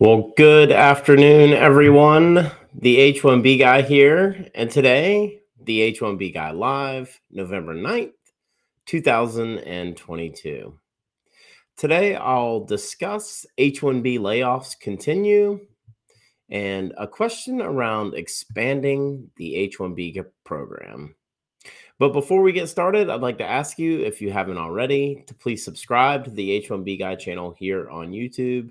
Well, good afternoon, everyone. The H1B guy here. And today, the H1B guy live, November 9th, 2022. Today, I'll discuss H1B layoffs continue and a question around expanding the H1B program. But before we get started, I'd like to ask you, if you haven't already, to please subscribe to the H1B guy channel here on YouTube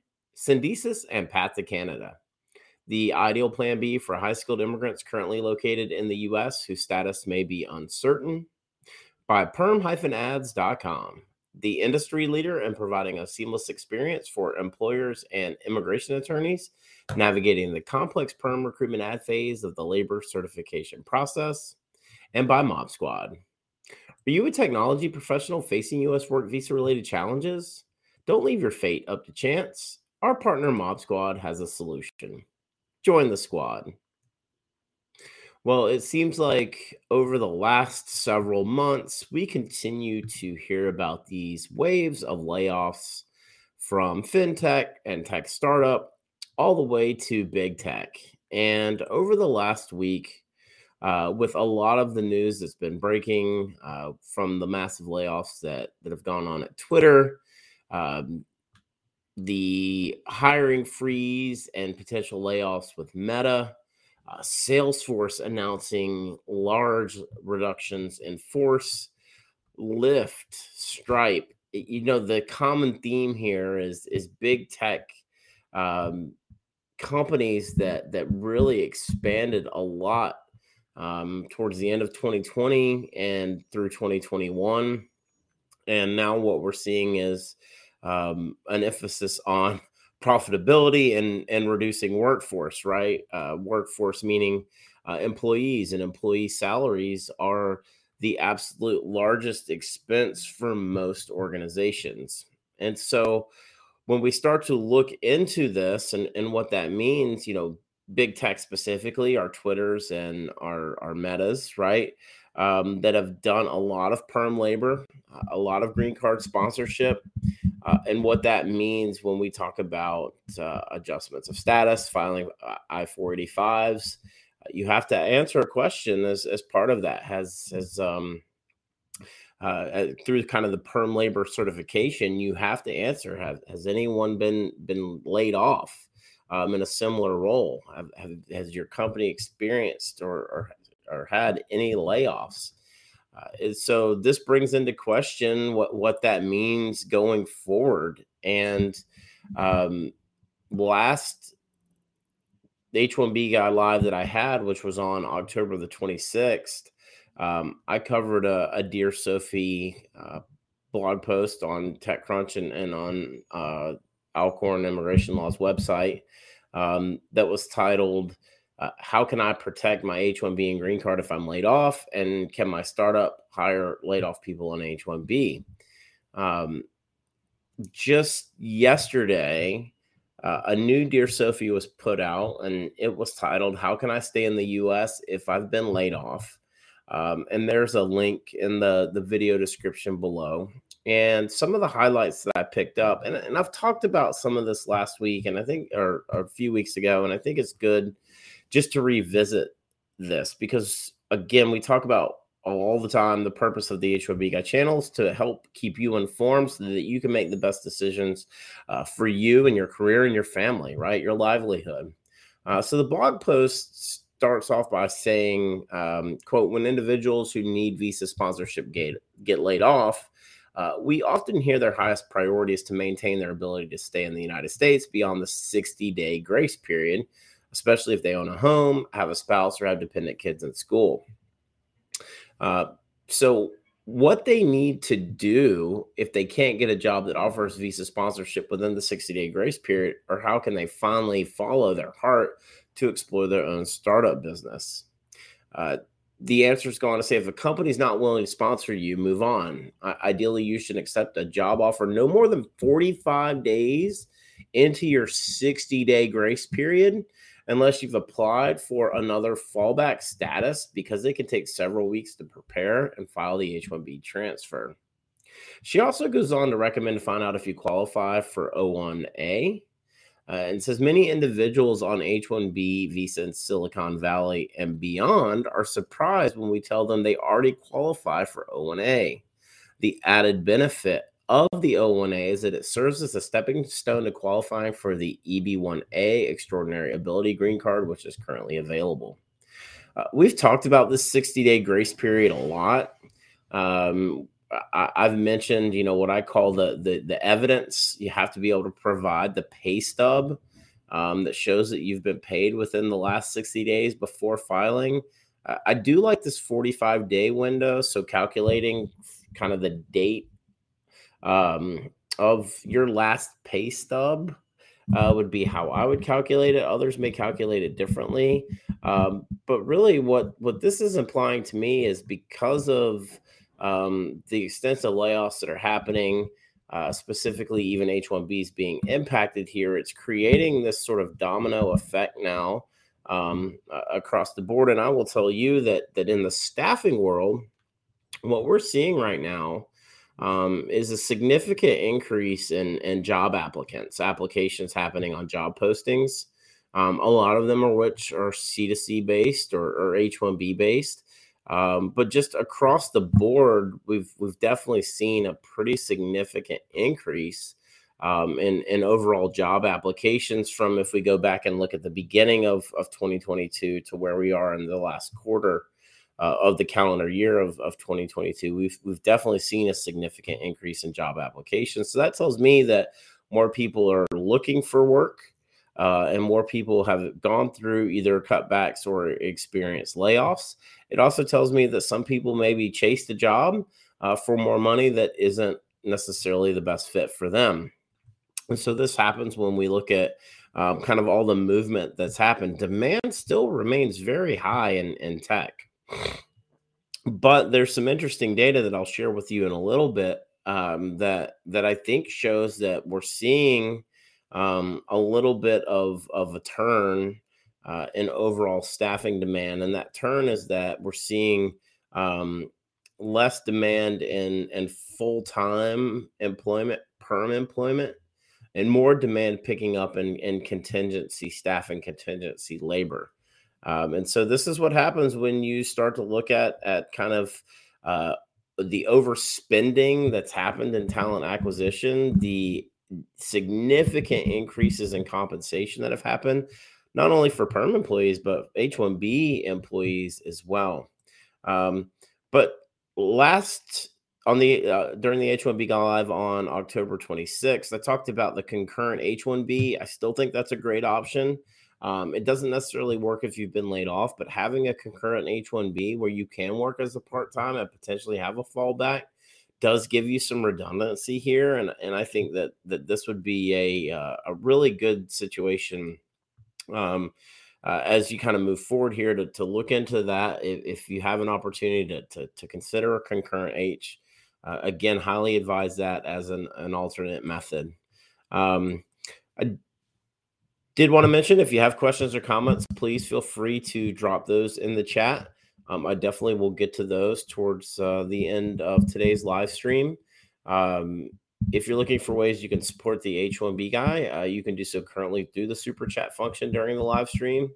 Syndesus and Path to Canada. The ideal plan B for high skilled immigrants currently located in the U.S. whose status may be uncertain. By perm-ads.com, the industry leader in providing a seamless experience for employers and immigration attorneys navigating the complex perm recruitment ad phase of the labor certification process. And by Mob Squad. Are you a technology professional facing U.S. work visa related challenges? Don't leave your fate up to chance. Our partner Mob Squad has a solution. Join the squad. Well, it seems like over the last several months, we continue to hear about these waves of layoffs from fintech and tech startup all the way to big tech. And over the last week, uh, with a lot of the news that's been breaking uh, from the massive layoffs that, that have gone on at Twitter, um, the hiring freeze and potential layoffs with Meta, uh, Salesforce announcing large reductions in force, Lyft, Stripe. You know, the common theme here is is big tech um, companies that that really expanded a lot um, towards the end of 2020 and through 2021. And now what we're seeing is um, an emphasis on profitability and and reducing workforce right? Uh, workforce meaning uh, employees and employee salaries are the absolute largest expense for most organizations. And so when we start to look into this and, and what that means you know big tech specifically our twitters and our our metas right um, that have done a lot of perm labor a lot of green card sponsorship uh, and what that means when we talk about uh, adjustments of status, filing uh, I 485s. Uh, you have to answer a question as, as part of that. Has, has um, uh, through kind of the perm labor certification, you have to answer have, Has anyone been, been laid off um, in a similar role? Have, have, has your company experienced or, or, or had any layoffs? Uh, so this brings into question what what that means going forward. And um, last H1B guy live that I had, which was on October the 26th, um, I covered a, a Dear Sophie uh, blog post on TechCrunch and, and on uh, Alcorn Immigration Law's website um, that was titled uh, how can I protect my H1B and green card if I'm laid off? And can my startup hire laid off people on H1B? Um, just yesterday, uh, a new Dear Sophie was put out, and it was titled "How Can I Stay in the U.S. If I've Been Laid Off?" Um, and there's a link in the the video description below. And some of the highlights that I picked up, and, and I've talked about some of this last week, and I think or, or a few weeks ago, and I think it's good just to revisit this because again, we talk about all the time the purpose of the H1B Guy channels to help keep you informed so that you can make the best decisions uh, for you and your career and your family, right? Your livelihood. Uh, so the blog post starts off by saying, um, quote, when individuals who need visa sponsorship get, get laid off, uh, we often hear their highest priority is to maintain their ability to stay in the United States beyond the 60 day grace period especially if they own a home, have a spouse, or have dependent kids in school. Uh, so what they need to do if they can't get a job that offers visa sponsorship within the 60 day grace period, or how can they finally follow their heart to explore their own startup business? Uh, the answer is going to say if a company's not willing to sponsor you, move on. Uh, ideally, you should accept a job offer no more than 45 days into your 60 day grace period unless you've applied for another fallback status because it can take several weeks to prepare and file the H 1B transfer. She also goes on to recommend to find out if you qualify for O1A. Uh, and says many individuals on H 1B visa in Silicon Valley and beyond are surprised when we tell them they already qualify for O1A. The added benefit of the O1A is that it serves as a stepping stone to qualifying for the EB1A Extraordinary Ability Green Card, which is currently available. Uh, we've talked about this 60 day grace period a lot. Um, I, have mentioned, you know, what I call the, the, the evidence. You have to be able to provide the pay stub um, that shows that you've been paid within the last 60 days before filing. I do like this 45 day window. So calculating kind of the date um, of your last pay stub uh, would be how I would calculate it. Others may calculate it differently. Um, but really, what what this is implying to me is because of um, the extensive layoffs that are happening, uh, specifically even H1Bs being impacted here, it's creating this sort of domino effect now um, across the board. And I will tell you that that in the staffing world, what we're seeing right now um, is a significant increase in, in job applicants, applications happening on job postings. Um, a lot of them are which are C2C based or, or H1B based. Um, but just across the board, we've we've definitely seen a pretty significant increase um, in in overall job applications from if we go back and look at the beginning of, of 2022 to where we are in the last quarter uh, of the calendar year of, of 2022, we've we've definitely seen a significant increase in job applications. So that tells me that more people are looking for work, uh, and more people have gone through either cutbacks or experienced layoffs. It also tells me that some people maybe chased a job uh, for more money that isn't necessarily the best fit for them. And so this happens when we look at um, kind of all the movement that's happened. Demand still remains very high in, in tech. But there's some interesting data that I'll share with you in a little bit um, that that I think shows that we're seeing um, a little bit of of a turn uh, in overall staffing demand, and that turn is that we're seeing um, less demand in in full time employment, perm employment, and more demand picking up in in contingency staffing, contingency labor. Um, and so this is what happens when you start to look at at kind of uh, the overspending that's happened in talent acquisition, the significant increases in compensation that have happened, not only for perm employees but H-1B employees as well. Um, but last on the uh, during the H1B go live on October 26th, I talked about the concurrent H1B. I still think that's a great option. Um, it doesn't necessarily work if you've been laid off, but having a concurrent H 1B where you can work as a part time and potentially have a fallback does give you some redundancy here. And, and I think that, that this would be a, uh, a really good situation um, uh, as you kind of move forward here to, to look into that. If, if you have an opportunity to, to, to consider a concurrent H, uh, again, highly advise that as an, an alternate method. Um, I did want to mention if you have questions or comments, please feel free to drop those in the chat. Um, I definitely will get to those towards uh, the end of today's live stream. Um, if you're looking for ways you can support the H1B guy, uh, you can do so currently through the super chat function during the live stream.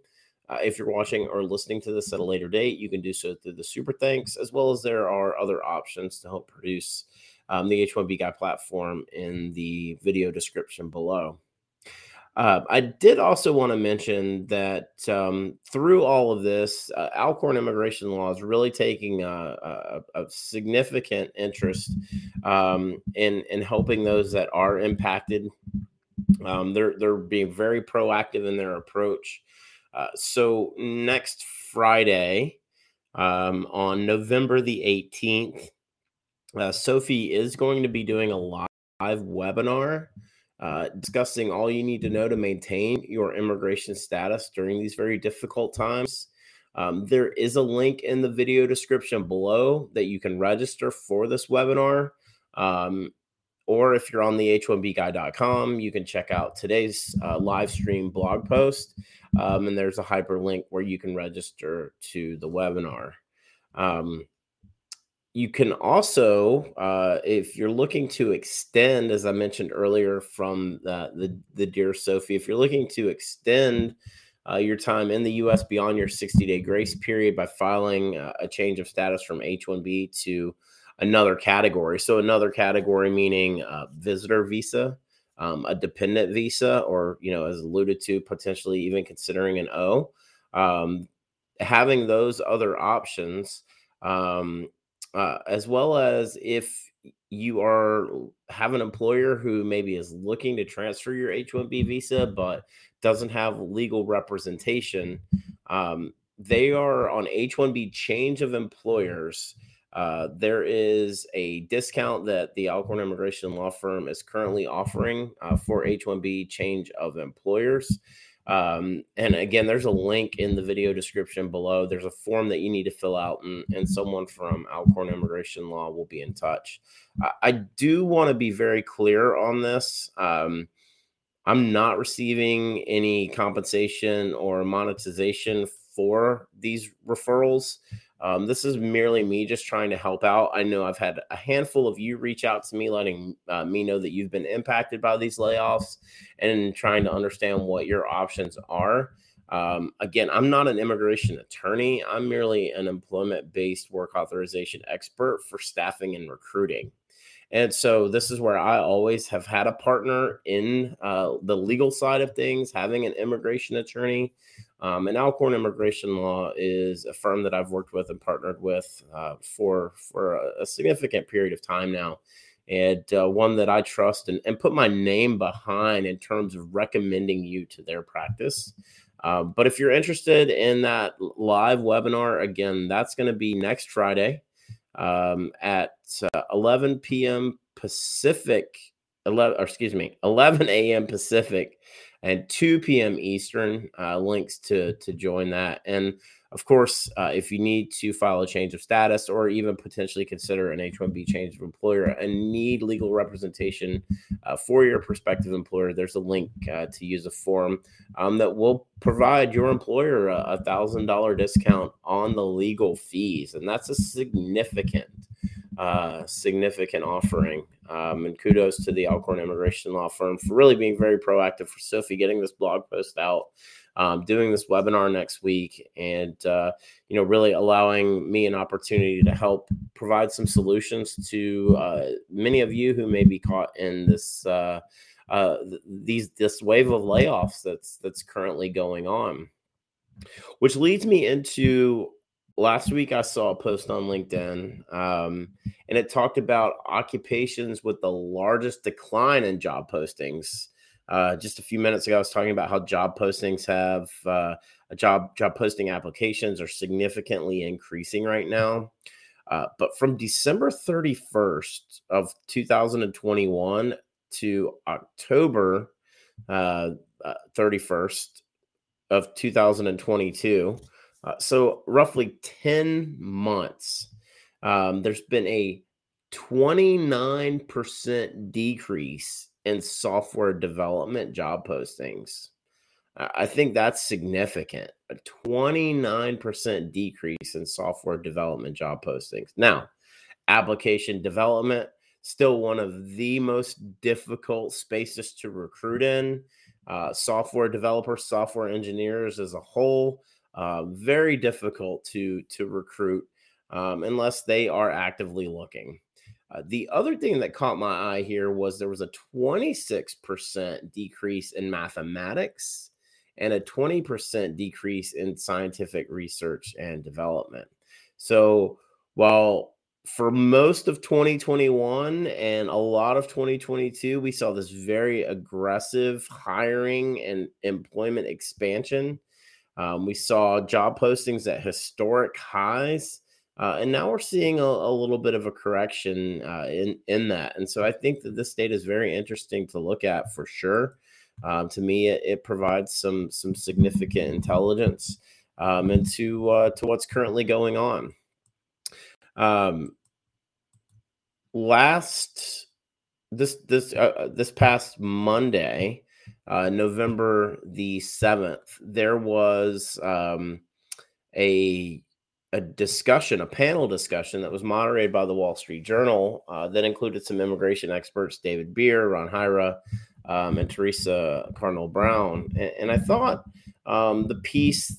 Uh, if you're watching or listening to this at a later date, you can do so through the super thanks, as well as there are other options to help produce um, the H1B guy platform in the video description below. Uh, I did also want to mention that um, through all of this, uh, Alcorn immigration law is really taking a, a, a significant interest um, in in helping those that are impacted. Um, they're they're being very proactive in their approach. Uh, so next Friday, um, on November the eighteenth, Uh, Sophie is going to be doing a live webinar uh, discussing all you need to know to maintain your immigration status during these very difficult times. Um, there is a link in the video description below that you can register for this webinar. Um, or if you're on the h1bguy.com, you can check out today's uh, live stream blog post. Um, and there's a hyperlink where you can register to the webinar. Um, you can also, uh, if you're looking to extend, as I mentioned earlier from the, the, the Dear Sophie, if you're looking to extend uh, your time in the U.S. beyond your 60 day grace period by filing uh, a change of status from H 1B to another category. So, another category meaning uh, visitor visa, um, a dependent visa, or, you know, as alluded to, potentially even considering an O. Um, having those other options, um, uh, as well as if you are have an employer who maybe is looking to transfer your H-1B visa but doesn't have legal representation, um, they are on H-1B change of employers. Uh, there is a discount that the Alcorn Immigration Law Firm is currently offering uh, for H-1B change of employers. Um, and again, there's a link in the video description below. There's a form that you need to fill out, and, and someone from Alcorn Immigration Law will be in touch. I, I do want to be very clear on this. Um, I'm not receiving any compensation or monetization for these referrals. Um, this is merely me just trying to help out. I know I've had a handful of you reach out to me, letting uh, me know that you've been impacted by these layoffs and trying to understand what your options are. Um, again, I'm not an immigration attorney, I'm merely an employment based work authorization expert for staffing and recruiting. And so this is where I always have had a partner in uh, the legal side of things, having an immigration attorney. Um, and Alcorn Immigration Law is a firm that I've worked with and partnered with uh, for for a, a, significant period of time now, and uh, one that I trust and, and put my name behind in terms of recommending you to their practice. Um, but if you're interested in that live webinar, again, that's going to be next Friday um, at uh, 11 p.m. Pacific, 11, or excuse me, 11 a.m. Pacific and 2 p.m. Eastern. Uh, links to to join that, and of course, uh, if you need to file a change of status or even potentially consider an H-1B change of employer and need legal representation uh, for your prospective employer, there's a link uh, to use a form um, that will provide your employer a thousand dollar discount on the legal fees, and that's a significant uh, significant offering. Um, and kudos to the Alcorn Immigration Law Firm for really being very proactive for Sophie getting this blog post out, um, doing this webinar next week, and uh, you know really allowing me an opportunity to help provide some solutions to uh, many of you who may be caught in this uh, uh, these this wave of layoffs that's that's currently going on. Which leads me into last week I saw a post on LinkedIn, um, and it talked about occupations with the largest decline in job postings. Uh, just a few minutes ago, I was talking about how job postings have uh, job job posting applications are significantly increasing right now. Uh, but from December 31st of 2021 to October 31st uh, of 2022, uh, so roughly 10 months, um, there's been a 29% decrease in software development job postings. I think that's significant. A 29% decrease in software development job postings. Now, application development, still one of the most difficult spaces to recruit in. Uh, software developers, software engineers as a whole, uh, very difficult to to recruit um, unless they are actively looking. Uh, the other thing that caught my eye here was there was a 26% decrease in mathematics and a 20% decrease in scientific research and development. So while for most of 2021 and a lot of 2022, we saw this very aggressive hiring and employment expansion. Um, we saw job postings at historic highs. Uh, and now we're seeing a, a, little bit of a correction uh, in in that, and so I think that this data is very interesting to look at for sure. Um, to me, it, it, provides some some significant intelligence um, into uh, to what's currently going on. Um, last this this uh, uh, this past Monday, uh, November the seventh, there was um, a a discussion, a panel discussion that was moderated by the Wall Street Journal uh, that included some immigration experts, David Bier, Ron Hira, um, and Teresa Cardinal Brown. And, and I thought um, the piece,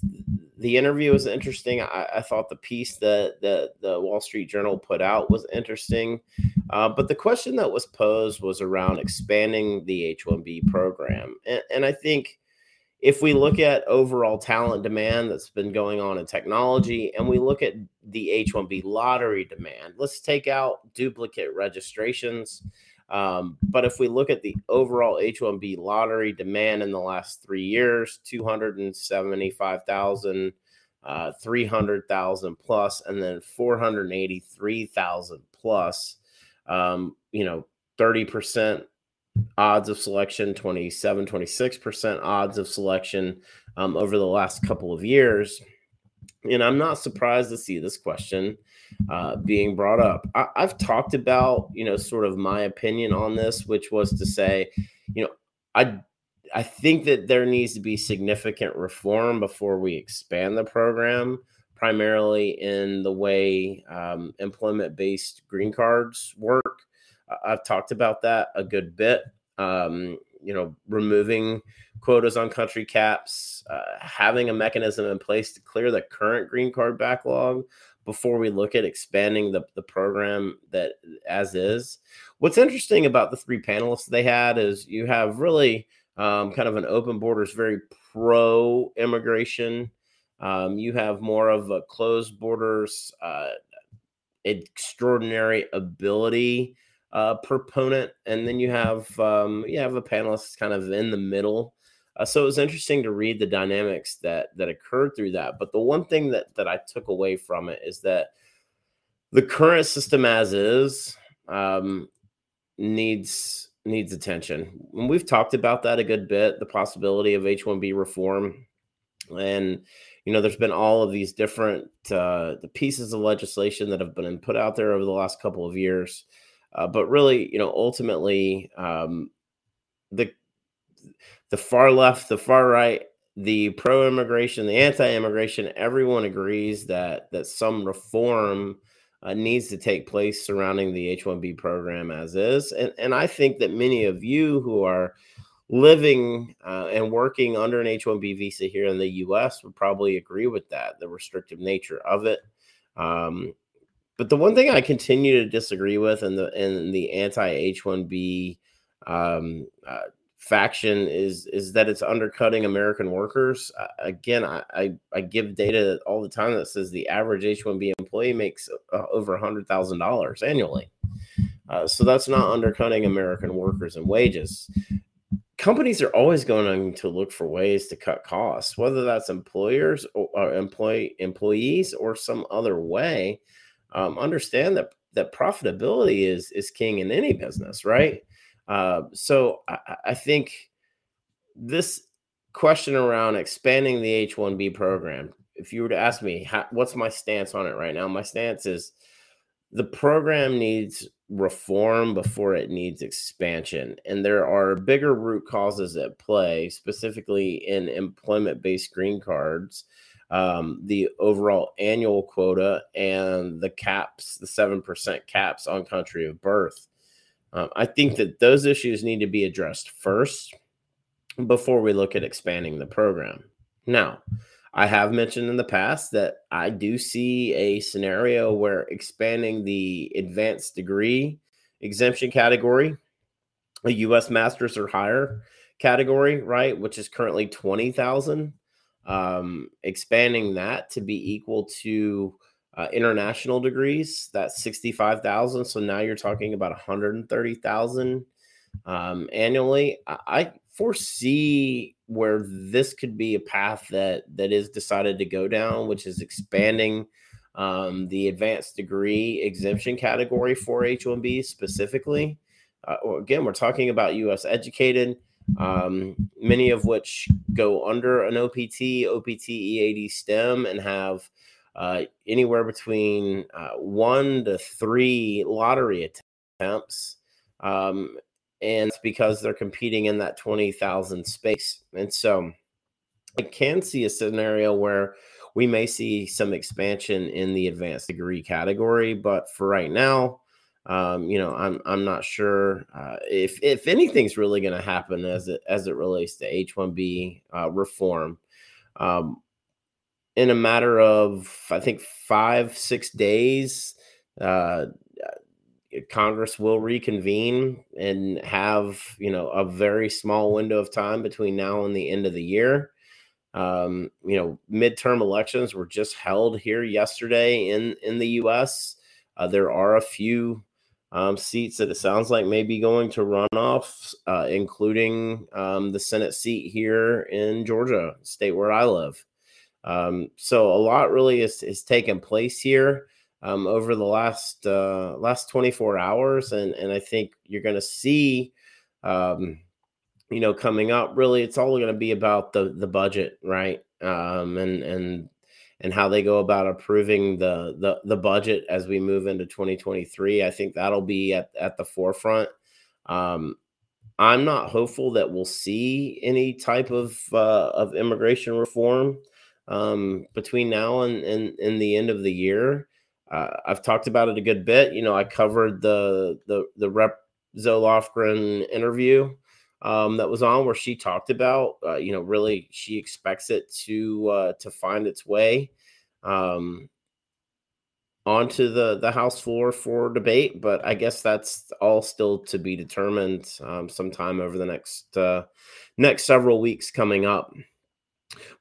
the interview was interesting. I, I, thought the piece that, that the Wall Street Journal put out was interesting. Uh, but the question that was posed was around expanding the H 1B program. And, and I think if we look at overall talent demand that's been going on in technology and we look at the H 1B lottery demand, let's take out duplicate registrations. Um, but if we look at the overall H 1B lottery demand in the last three years 275,000, uh, 300,000 plus, and then 483,000 plus, um, you know, 30% odds of selection, 27, 26% odds of selection um, over the last couple of years. And I'm not surprised to see this question uh, being brought up. I, I've talked about, you know, sort of my opinion on this, which was to say, you know, I I think that there needs to be significant reform before we expand the program, primarily in the way um, employment based green cards work. I've talked about that a good bit. Um, you know, removing quotas on country caps, uh, having a mechanism in place to clear the current green card backlog before we look at expanding the, the program that as is. What's interesting about the three panelists they had is you have really um, kind of an open borders, very pro immigration. Um, you have more of a closed borders, uh, extraordinary ability uh, proponent, and then you have um, you have a panelist kind of in the middle. Uh, so it was interesting to read the dynamics that that occurred through that. But the one thing that that I took away from it is that the current system as is um, needs needs attention. And we've talked about that a good bit. The possibility of H one B reform, and you know, there's been all of these different uh, the pieces of legislation that have been put out there over the last couple of years. Uh, but really, you know, ultimately, um, the the far left, the far right, the pro-immigration, the anti-immigration, everyone agrees that that some reform uh, needs to take place surrounding the H-1B program as is, and and I think that many of you who are living uh, and working under an H-1B visa here in the U.S. would probably agree with that, the restrictive nature of it. Um, but the one thing I continue to disagree with in the in the anti H one B um, uh, faction is is that it's undercutting American workers. Uh, again, I, I, I give data all the time that says the average H one B employee makes uh, over hundred thousand dollars annually. Uh, so that's not undercutting American workers and wages. Companies are always going to look for ways to cut costs, whether that's employers or, or employee employees or some other way um, understand that that profitability is is king in any business, right? Uh, so I, I, think this question around expanding the H one B program, if you were to ask me, how, what's my stance on it right now? My stance is the program needs reform before it needs expansion. And there are bigger root causes at play, specifically in employment based green cards um, the overall annual quota and the caps, the 7% caps on country of birth. Um, I think that those issues need to be addressed first before we look at expanding the program. Now, I have mentioned in the past that I do see a scenario where expanding the advanced degree exemption category, a U.S. master's or higher category, right, which is currently 20,000 um, expanding that to be equal to uh, international degrees that's 65,000 so now you're talking about 130,000 um, annually I, I foresee where this could be a path that that is decided to go down which is expanding um, the advanced degree exemption category for H-1B specifically. Uh, again, we're talking about U.S. educated, um, many of which go under an OPT, OPT, EAD, STEM, and have uh, anywhere between uh, one to three lottery attempts. Um, and it's because they're competing in that 20,000 space. And so I can see a scenario where we may see some expansion in the advanced degree category, but for right now, um, you know, I'm I'm not sure uh, if if anything's really going to happen as it as it relates to H1B uh, reform. Um, in a matter of I think five six days, uh, Congress will reconvene and have you know a very small window of time between now and the end of the year. Um, you know, midterm elections were just held here yesterday in in the U.S. Uh, there are a few um, seats that it sounds like may be going to runoffs, uh, including um, the Senate seat here in Georgia, state where I live. Um, so a lot really is, is taking place here um, over the last uh, last 24 hours, and and I think you're going to see, um, you know, coming up. Really, it's all going to be about the the budget, right? Um, and and and how they go about approving the the the budget as we move into 2023. I think that'll be at at the forefront. Um, I'm not hopeful that we'll see any type of uh, of immigration reform um, between now and, and, and the end of the year. Uh, I've talked about it a good bit. You know, I covered the the the Rep Zoe Lofgren interview um, that was on where she talked about, uh, you know, really she expects it to uh, to find its way um, onto the the House floor for debate. But I guess that's all still to be determined um, sometime over the next uh, next several weeks coming up.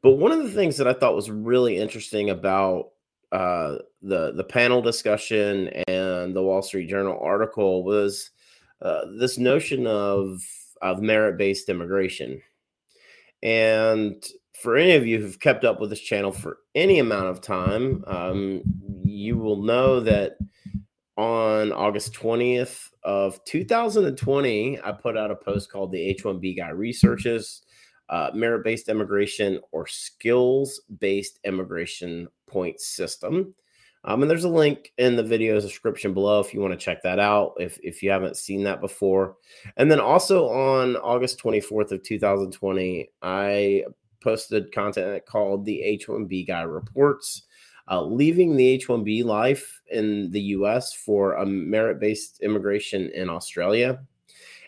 But one of the things that I thought was really interesting about uh, the the panel discussion and the Wall Street Journal article was uh, this notion of of merit based immigration. And for any of you who've kept up with this channel for any amount of time, um, you will know that on August 20th of 2020, I put out a post called the H1B Guy Researches uh, merit based immigration or skills based immigration Point system. Um, and there's a link in the video description below if you want to check that out if, if you haven't seen that before. And then also on August 24th of 2020, I posted content called the H1B Guy Reports, uh, leaving the H1B life in the US for a merit based immigration in Australia.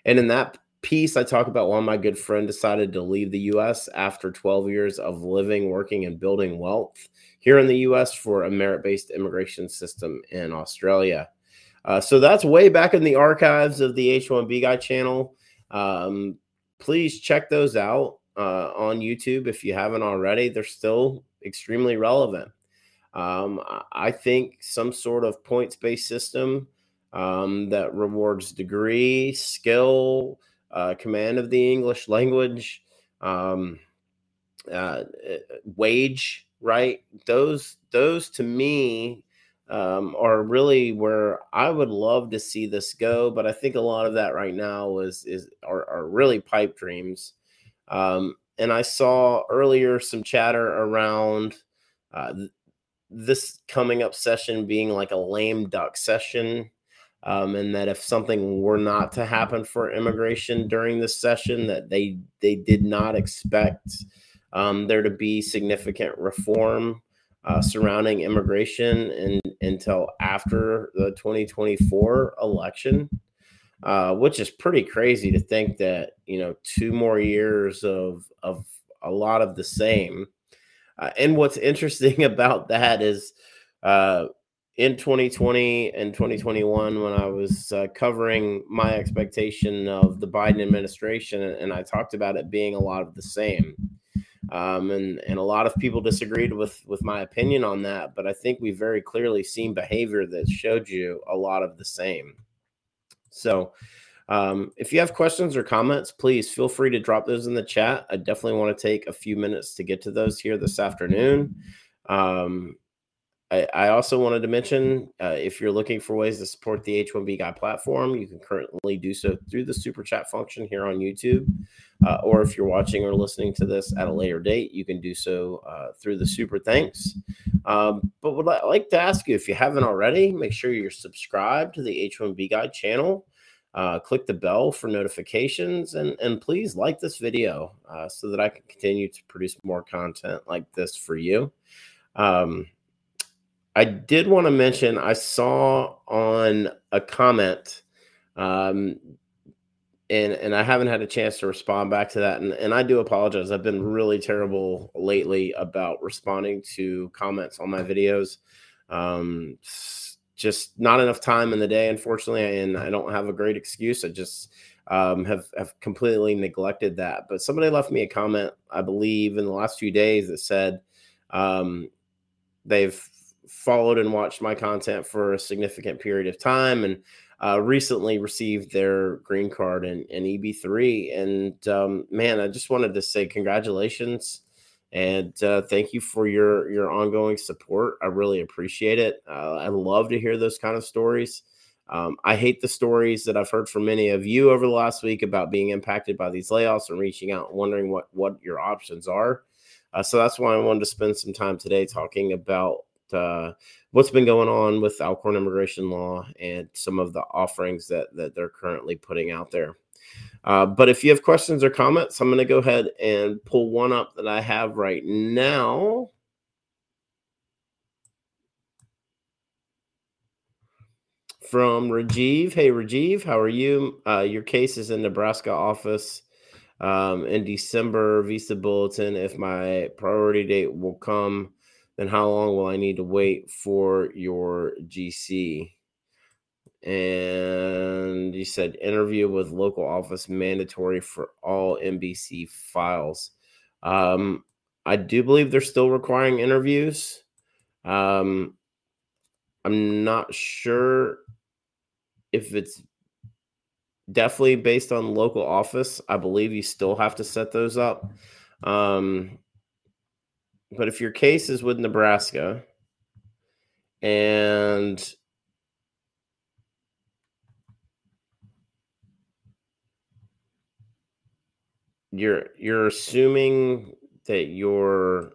And in that piece, I talk about why my good friend decided to leave the US after 12 years of living, working, and building wealth here in the US for a merit based immigration system in Australia. Uh, so that's way back in the archives of the H1B Guy channel. Um, please check those out uh, on YouTube if you haven't already. They're still extremely relevant. Um, I think some sort of points based system um, that rewards degree, skill, uh, command of the English language, um, uh, eh, wage, right? Those, those to me um, are really where I would love to see this go. But I think a lot of that right now is is are, are really pipe dreams. Um, and I saw earlier some chatter around uh, this coming up session being like a lame duck session um, and that if something were not to happen for immigration during this session, that they they did not expect um, there to be significant reform uh, surrounding immigration in, until after the 2024 election, uh, which is pretty crazy to think that you know two more years of of a lot of the same. Uh, and what's interesting about that is uh, in 2020 and 2021 when I was uh, covering my expectation of the Biden administration, and I talked about it being a lot of the same. Um, and and a lot of people disagreed with with my opinion on that, but I think we've very clearly seen behavior that showed you a lot of the same. So, um, if you have questions or comments, please feel free to drop those in the chat. I definitely want to take a few minutes to get to those here this afternoon. Um, I, I also wanted to mention uh, if you're looking for ways to support the H1B Guy platform, you can currently do so through the super chat function here on YouTube. Uh, or if you're watching or listening to this at a later date, you can do so uh, through the super thanks. Um, but would I like to ask you if you haven't already, make sure you're subscribed to the H1B Guy channel. Uh, click the bell for notifications and, and please like this video uh, so that I can continue to produce more content like this for you. Um, I did want to mention I saw on a comment, um, and and I haven't had a chance to respond back to that, and, and I do apologize. I've been really terrible lately about responding to comments on my videos. Um, just not enough time in the day, unfortunately, and I don't have a great excuse. I just um, have have completely neglected that. But somebody left me a comment, I believe, in the last few days that said um, they've followed and watched my content for a significant period of time and uh, recently received their green card and, and EB3. And um, man, I just wanted to say congratulations and uh, thank you for your your ongoing support. I really appreciate it. Uh, I love to hear those kind of stories. Um, I hate the stories that I've heard from many of you over the last week about being impacted by these layoffs and reaching out and wondering what what your options are. Uh, so that's why I wanted to spend some time today talking about uh, what's been going on with Alcorn immigration law and some of the offerings that that they're currently putting out there. Uh, but if you have questions or comments, I'm going to go ahead and pull one up that I have right now. From Rajiv. Hey, Rajiv, how are you? Uh, your case is in Nebraska office um, in December. Visa bulletin. If my priority date will come then how long will I need to wait for your GC? And you said interview with local office mandatory for all NBC files. Um, I do believe they're still requiring interviews. Um, I'm not sure if it's definitely based on local office. I believe you still have to set those up. Um, but if your case is with Nebraska and you're you're assuming that you're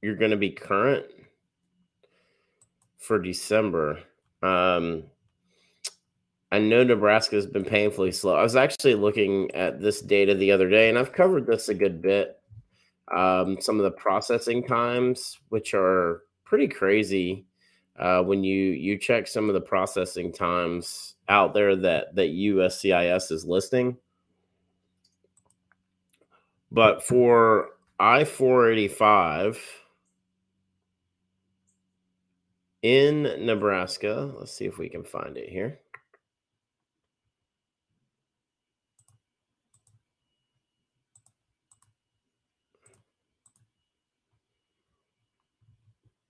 you're going to be current for December. Um, I know Nebraska has been painfully slow. I was actually looking at this data the other day, and I've covered this a good bit um, some of the processing times, which are pretty crazy. Uh, when you you check some of the processing times out there that that USCIS is listing, but for I four eighty five in Nebraska, let's see if we can find it here.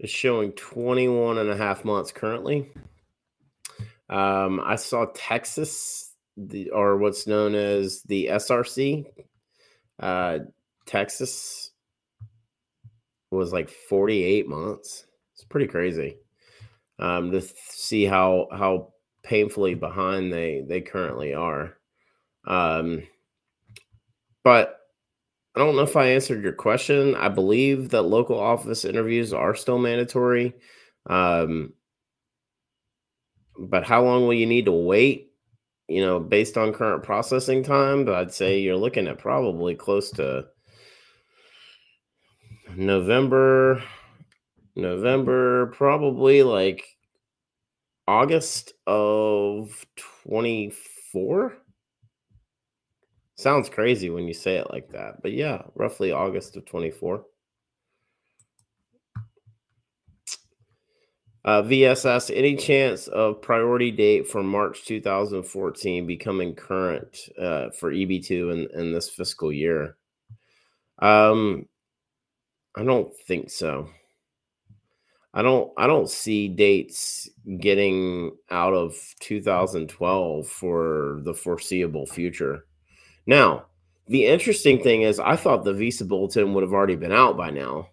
Is showing 21 and a half months currently. Um, I saw Texas, the, or what's known as the SRC, uh, Texas was like 48 months. It's pretty crazy um, to see how how painfully behind they they currently are. Um, but I don't know if I answered your question. I believe that local office interviews are still mandatory. Um, but how long will you need to wait? You know, based on current processing time, but I'd say you're looking at probably close to November, November, probably like August of 24. Sounds crazy when you say it like that. But yeah, roughly August of 24. Uh, VSS, any chance of priority date for March 2014 becoming current uh, for EB2 in, in this fiscal year? Um, I don't think so. I don't I don't see dates getting out of 2012 for the foreseeable future. Now, the interesting thing is, I thought the visa bulletin would have already been out by now.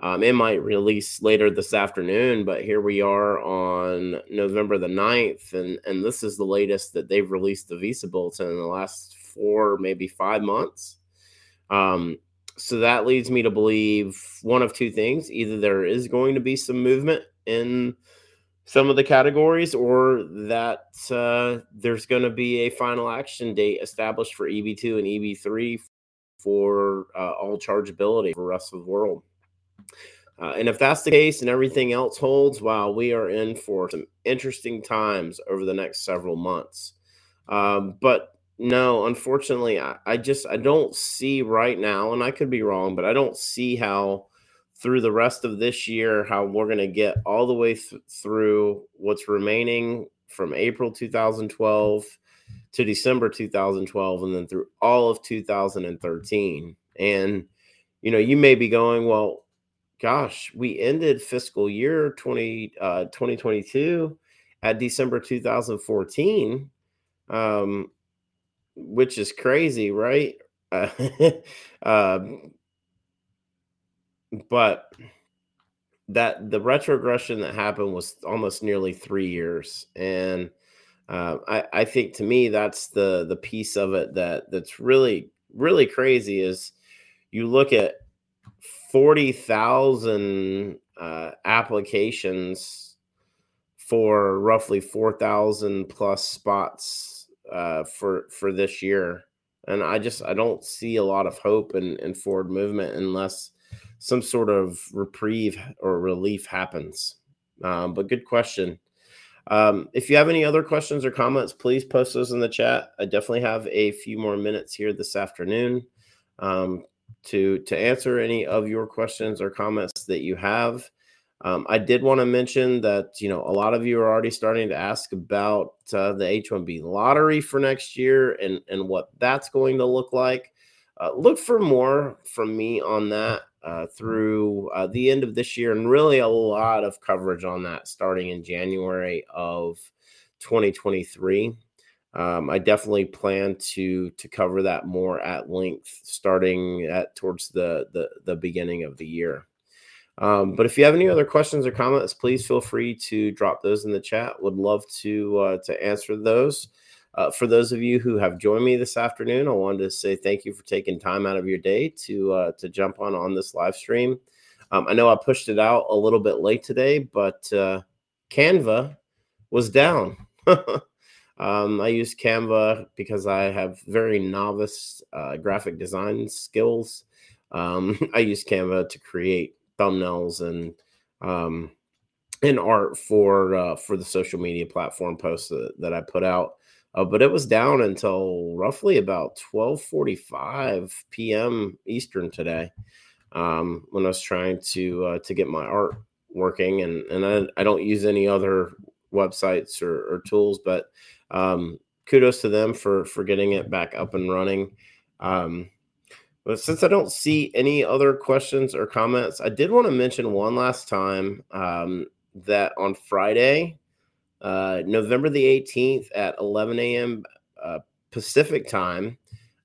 Um, it might release later this afternoon, but here we are on November the 9th, and, and this is the latest that they've released the visa bulletin in the last four, maybe five months. Um, so that leads me to believe one of two things either there is going to be some movement in some of the categories, or that uh, there's going to be a final action date established for EB2 and EB3 for uh, all chargeability for the rest of the world. Uh, and if that's the case and everything else holds, wow, we are in for some interesting times over the next several months. Um, but no, unfortunately, I, I, just I don't see right now, and I could be wrong, but I don't see how through the rest of this year how we're going to get all the way th- through what's remaining from April 2012 to December 2012, and then through all of 2013. And you know, you may be going, well, gosh, we ended fiscal year 20, uh, 2022 at December 2014, um, which is crazy, right? Uh, uh, but that the retrogression that happened was almost nearly three years, and uh, I, I think to me that's the the piece of it that that's really really crazy is you look at 40,000 uh, applications for roughly 4,000 plus spots uh, for for this year. And I just I don't see a lot of hope in, in forward movement unless some sort of reprieve or relief happens. Um, but good question. Um, if you have any other questions or comments, please post those in the chat. I definitely have a few more minutes here this afternoon. Um, to to answer any of your questions or comments that you have. Um, I did want to mention that you know a lot of you are already starting to ask about uh, the H-1B lottery for next year and and what that's going to look like. Uh, look for more from me on that uh, through uh, the end of this year, and really a lot of coverage on that starting in January of 2023. Um, I definitely plan to to cover that more at length starting at towards the the, the beginning of the year. Um, but if you have any other questions or comments, please feel free to drop those in the chat. Would love to uh, to answer those. Uh, for those of you who have joined me this afternoon, I wanted to say thank you for taking time out of your day to uh, to jump on on this live stream. Um, I know I pushed it out a little bit late today, but uh, Canva was down. Um, I use Canva because I have very novice uh, graphic design skills. Um, I use Canva to create thumbnails and um, and art for uh, for the social media platform posts that, that I put out. Uh, but it was down until roughly about 12:45 p.m. Eastern today um, when I was trying to uh, to get my art working, and and I, I don't use any other websites or, or tools, but um, kudos to them for for getting it back up and running. Um, but since I don't see any other questions or comments, I did want to mention one last time um, that on Friday, uh, November the 18th at 11 a.m. Uh, Pacific time,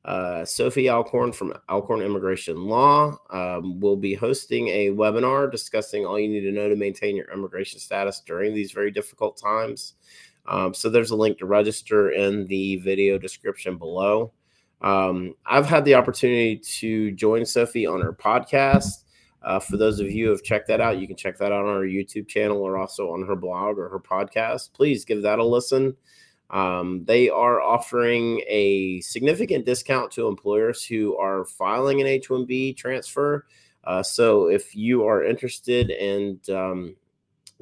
uh, Sophie Alcorn from Alcorn Immigration Law um, will be hosting a webinar discussing all you need to know to maintain your immigration status during these very difficult times. Um, so there's a link to register in the video description below. Um, I've had the opportunity to join Sophie on her podcast. Uh, for those of you who have checked that out, you can check that out on our YouTube channel or also on her blog or her podcast. Please give that a listen. Um, they are offering a significant discount to employers who are filing an H 1B transfer. Uh, so if you are interested in um,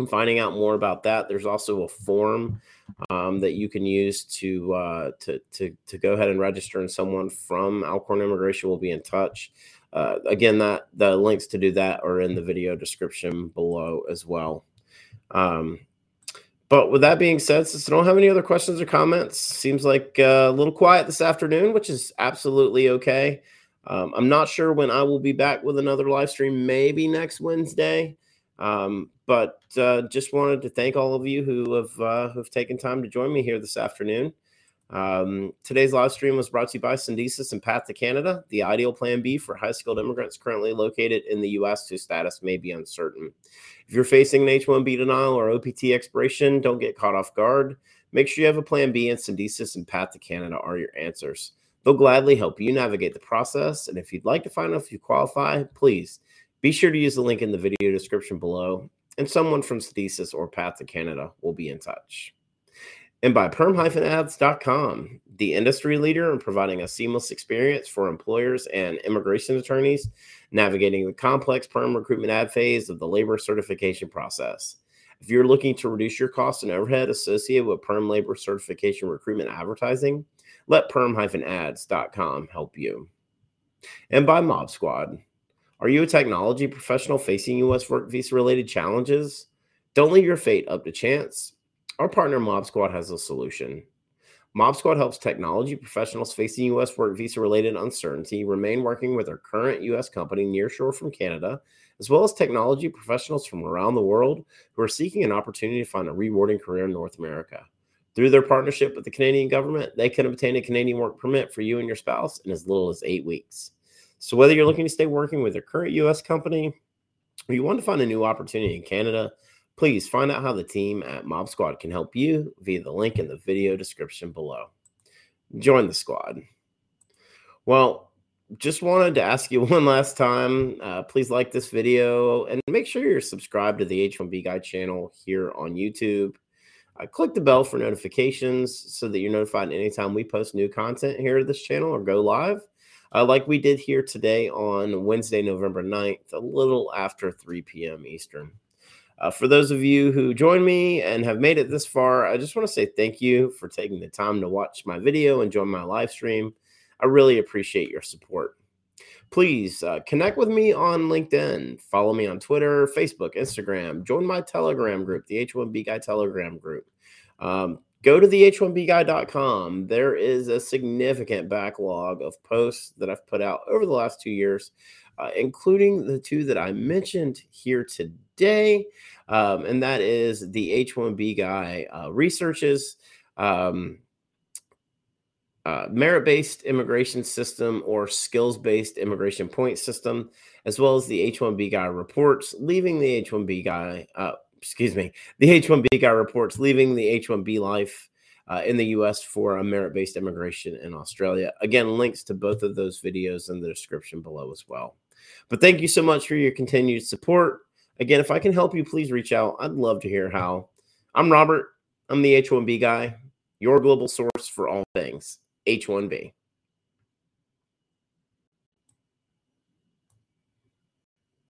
finding out more about that, there's also a form um, that you can use to, uh, to, to to go ahead and register, and someone from Alcorn Immigration will be in touch. Uh, again, that the links to do that are in the video description below as well. Um, but with that being said, since I don't have any other questions or comments, seems like uh, a little quiet this afternoon, which is absolutely okay. Um, I'm not sure when I will be back with another live stream, maybe next Wednesday. Um, but uh, just wanted to thank all of you who have uh, who've taken time to join me here this afternoon. Um, today's live stream was brought to you by Syndesus and Path 2 Canada, the ideal plan B for high skilled immigrants currently located in the U.S. whose status may be uncertain. If you're facing an H 1B denial or OPT expiration, don't get caught off guard. Make sure you have a plan B, and Syndesus and Path 2 Canada are your answers. They'll gladly help you navigate the process. And if you'd like to find out if you qualify, please be sure to use the link in the video description below, and someone from Syndesus or Path 2 Canada will be in touch and by perm-ads.com, the industry leader in providing a seamless experience for employers and immigration attorneys navigating the complex perm recruitment ad phase of the labor certification process. If you're looking to reduce your costs and overhead associated with perm labor certification recruitment advertising, let perm-ads.com help you. And by MobSquad. Are you a technology professional facing U.S. work visa related challenges? Don't leave your fate up to chance. Our partner MobSquad has a solution. MobSquad helps technology professionals facing U.S. work visa related uncertainty remain working with their current U.S. company nearshore from Canada, as well as technology professionals from around the world who are seeking an opportunity to find a rewarding career in North America. Through their partnership with the Canadian government, they can obtain a Canadian work permit for you and your spouse in as little as eight weeks. So, whether you're looking to stay working with your current U.S. company or you want to find a new opportunity in Canada, Please find out how the team at MobSquad can help you via the link in the video description below. Join the squad. Well, just wanted to ask you one last time. Uh, please like this video and make sure you're subscribed to the H1B Guy channel here on YouTube. Uh, click the bell for notifications so that you're notified anytime we post new content here to this channel or go live. Uh, like we did here today on Wednesday, November 9th, a little after 3 p.m. Eastern. Uh, for those of you who joined me and have made it this far, I just want to say thank you for taking the time to watch my video and join my live stream. I really appreciate your support. Please uh, connect with me on LinkedIn, follow me on Twitter, Facebook, Instagram, join my Telegram group, the H1B Guy Telegram group. Um, go to the h1bguy.com. There is a significant backlog of posts that I've put out over the last two years, uh, including the two that I mentioned here today um, and that is the H1B guy uh, researches um, uh, merit based immigration system or skills based immigration point system, as well as the H1B guy reports, leaving the H1B guy, uh, excuse me, the H1B guy reports, leaving the H1B life. Uh, in the US for a merit based immigration in Australia. Again, links to both of those videos in the description below as well. But thank you so much for your continued support. Again, if I can help you, please reach out. I'd love to hear how. I'm Robert. I'm the H1B guy, your global source for all things H1B.